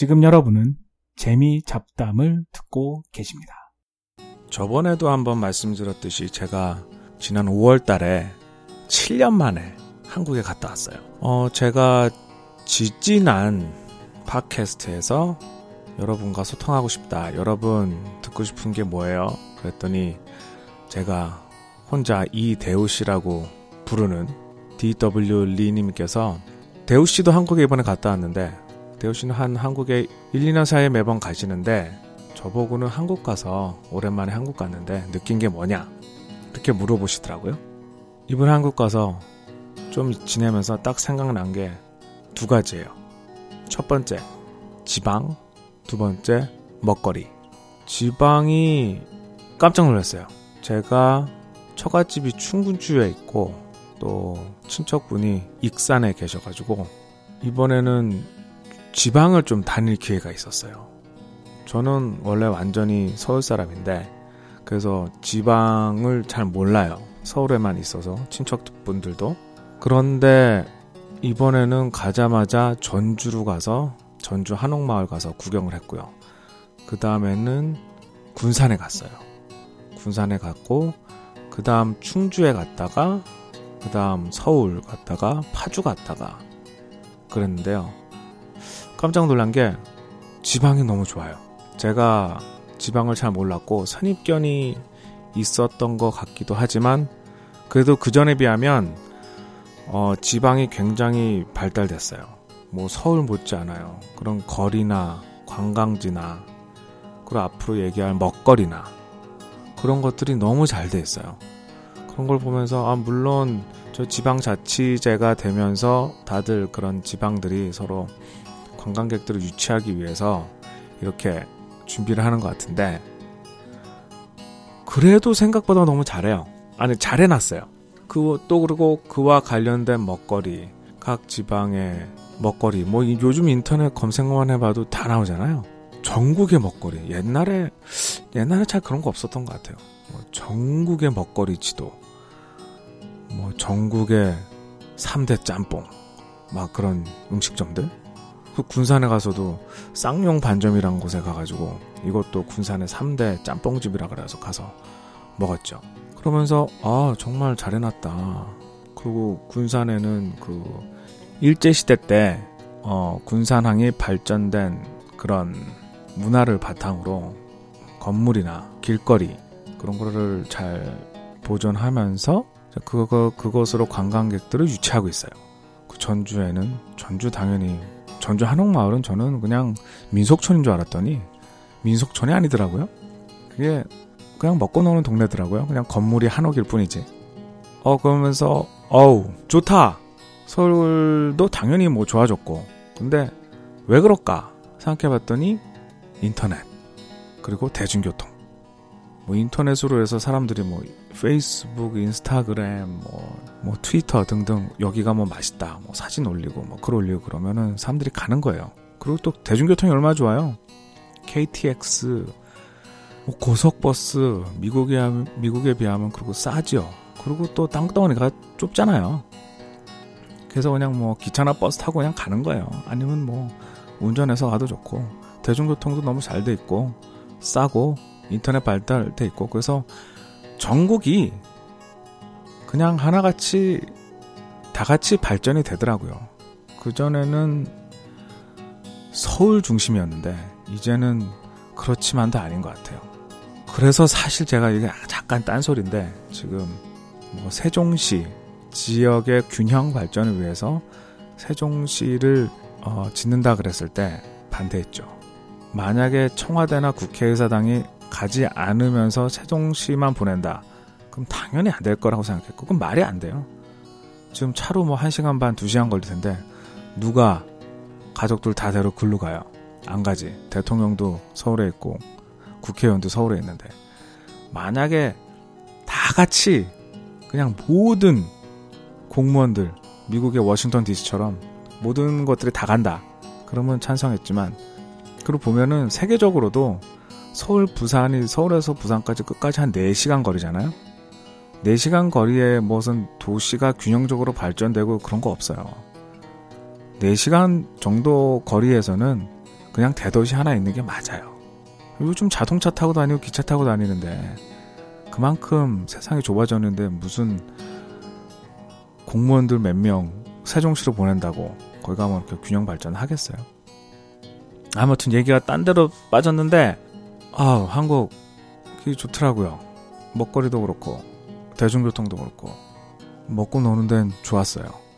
지금 여러분은 재미 잡담을 듣고 계십니다. 저번에도 한번 말씀드렸듯이 제가 지난 5월 달에 7년 만에 한국에 갔다 왔어요. 어, 제가 지진한 팟캐스트에서 여러분과 소통하고 싶다. 여러분 듣고 싶은 게 뭐예요? 그랬더니 제가 혼자 이대우 씨라고 부르는 DW 리님께서 대우 씨도 한국에 이번에 갔다 왔는데 대우 씨는 한 한국에 1, 2년 사이에 매번 가시는데 저보고는 한국 가서 오랜만에 한국 갔는데 느낀 게 뭐냐? 이렇게 물어보시더라고요. 이번 한국 가서 좀 지내면서 딱 생각난 게 두 가지예요. 첫 번째, 지방. 두 번째, 먹거리. 지방이 깜짝 놀랐어요. 제가 처갓집이 충군주에 있고 또 친척분이 익산에 계셔가지고 이번에는 지방을 좀 다닐 기회가 있었어요. 저는 원래 완전히 서울 사람인데 그래서 지방을 잘 몰라요. 서울에만 있어서 친척분들도 그런데 이번에는 가자마자 전주로 가서 전주 한옥마을 가서 구경을 했고요. 그 다음에는 군산에 갔어요. 군산에 갔고 그 다음 충주에 갔다가 그 다음 서울 갔다가 파주 갔다가 그랬는데요. 깜짝 놀란 게 지방이 너무 좋아요. 제가 지방을 잘 몰랐고 선입견이 있었던 것 같기도 하지만 그래도 그 전에 비하면 어, 지방이 굉장히 발달됐어요. 뭐 서울 못지 않아요. 그런 거리나 관광지나 그리고 앞으로 얘기할 먹거리나 그런 것들이 너무 잘 돼 있어요. 그런 걸 보면서 아 물론 저 지방 자치제가 되면서 다들 그런 지방들이 서로 관광객들을 유치하기 위해서 이렇게 준비를 하는 것 같은데 그래도 생각보다 너무 잘해요. 아니 잘 해놨어요. 그 또 그리고 그와 관련된 먹거리 각 지방의 먹거리 뭐 요즘 인터넷 검색만 해봐도 다 나오잖아요. 전국의 먹거리 옛날에 옛날에 잘 그런 거 없었던 것 같아요. 뭐 전국의 먹거리 지도 뭐 전국의 3대 짬뽕 막 그런 음식점들 그 군산에 가서도 쌍용 반점이란 곳에 가가지고 이것도 군산의 3대 짬뽕집이라 그래서 가서 먹었죠. 그러면서 아 정말 잘해놨다. 그리고 군산에는 그 일제 시대 때 어, 군산항이 발전된 그런 문화를 바탕으로 건물이나 길거리 그런 거를 잘 보존하면서 그거 그것으로 관광객들을 유치하고 있어요. 그 전주에는 전주 당연히 전주 한옥마을은 저는 그냥 민속촌인 줄 알았더니 민속촌이 아니더라고요. 그게 그냥 먹고 노는 동네더라고요. 그냥 건물이 한옥일 뿐이지. 어 그러면서 어우 좋다. 서울도 당연히 뭐 좋아졌고 근데 왜 그럴까 생각해봤더니 인터넷 그리고 대중교통 뭐 인터넷으로 해서 사람들이 뭐 페이스북, 인스타그램, 뭐, 뭐 트위터 등등 여기가 뭐 맛있다, 뭐 사진 올리고 뭐 글 올리고 그러면은 사람들이 가는 거예요. 그리고 또 대중교통이 얼마나 좋아요. KTX, 뭐 고속버스 미국에 미국에 비하면 그리고 싸죠. 그리고 또 땅덩어리가 좁잖아요. 그래서 그냥 뭐 기차나 버스 타고 그냥 가는 거예요. 아니면 뭐 운전해서 가도 좋고 대중교통도 너무 잘 돼 있고 싸고 인터넷 발달돼 있고 그래서 전국이 그냥 하나같이 다 같이 발전이 되더라고요. 그 전에는 서울 중심이었는데 이제는 그렇지만도 아닌 것 같아요. 그래서 사실 제가 이게 잠깐 딴소리인데 지금 뭐 세종시 지역의 균형 발전을 위해서 세종시를 어, 짓는다 그랬을 때 반대했죠. 만약에 청와대나 국회의사당이 가지 않으면서 세종시만 보낸다. 그럼 당연히 안 될 거라고 생각했고, 그건 말이 안 돼요. 지금 차로 뭐 1시간 반, 2시간 걸릴 텐데, 누가 가족들 다 데려 글로 가요? 안 가지. 대통령도 서울에 있고, 국회의원도 서울에 있는데. 만약에 다 같이 그냥 모든 공무원들, 미국의 워싱턴 DC처럼 모든 것들이 다 간다. 그러면 찬성했지만, 그리고 보면은 세계적으로도 서울, 부산이 서울에서 부산까지 끝까지 한 4시간 거리잖아요. 4시간 거리에 무슨 도시가 균형적으로 발전되고 그런 거 없어요. 4시간 정도 거리에서는 그냥 대도시 하나 있는 게 맞아요. 요즘 자동차 타고 다니고 기차 타고 다니는데 그만큼 세상이 좁아졌는데 무슨 공무원들 몇 명 세종시로 보낸다고 거기 가면 이렇게 균형 발전 하겠어요? 아무튼 얘기가 딴 데로 빠졌는데 아 한국 이 좋더라고요. 먹거리도 그렇고 대중교통도 그렇고 먹고 노는 데는 좋았어요.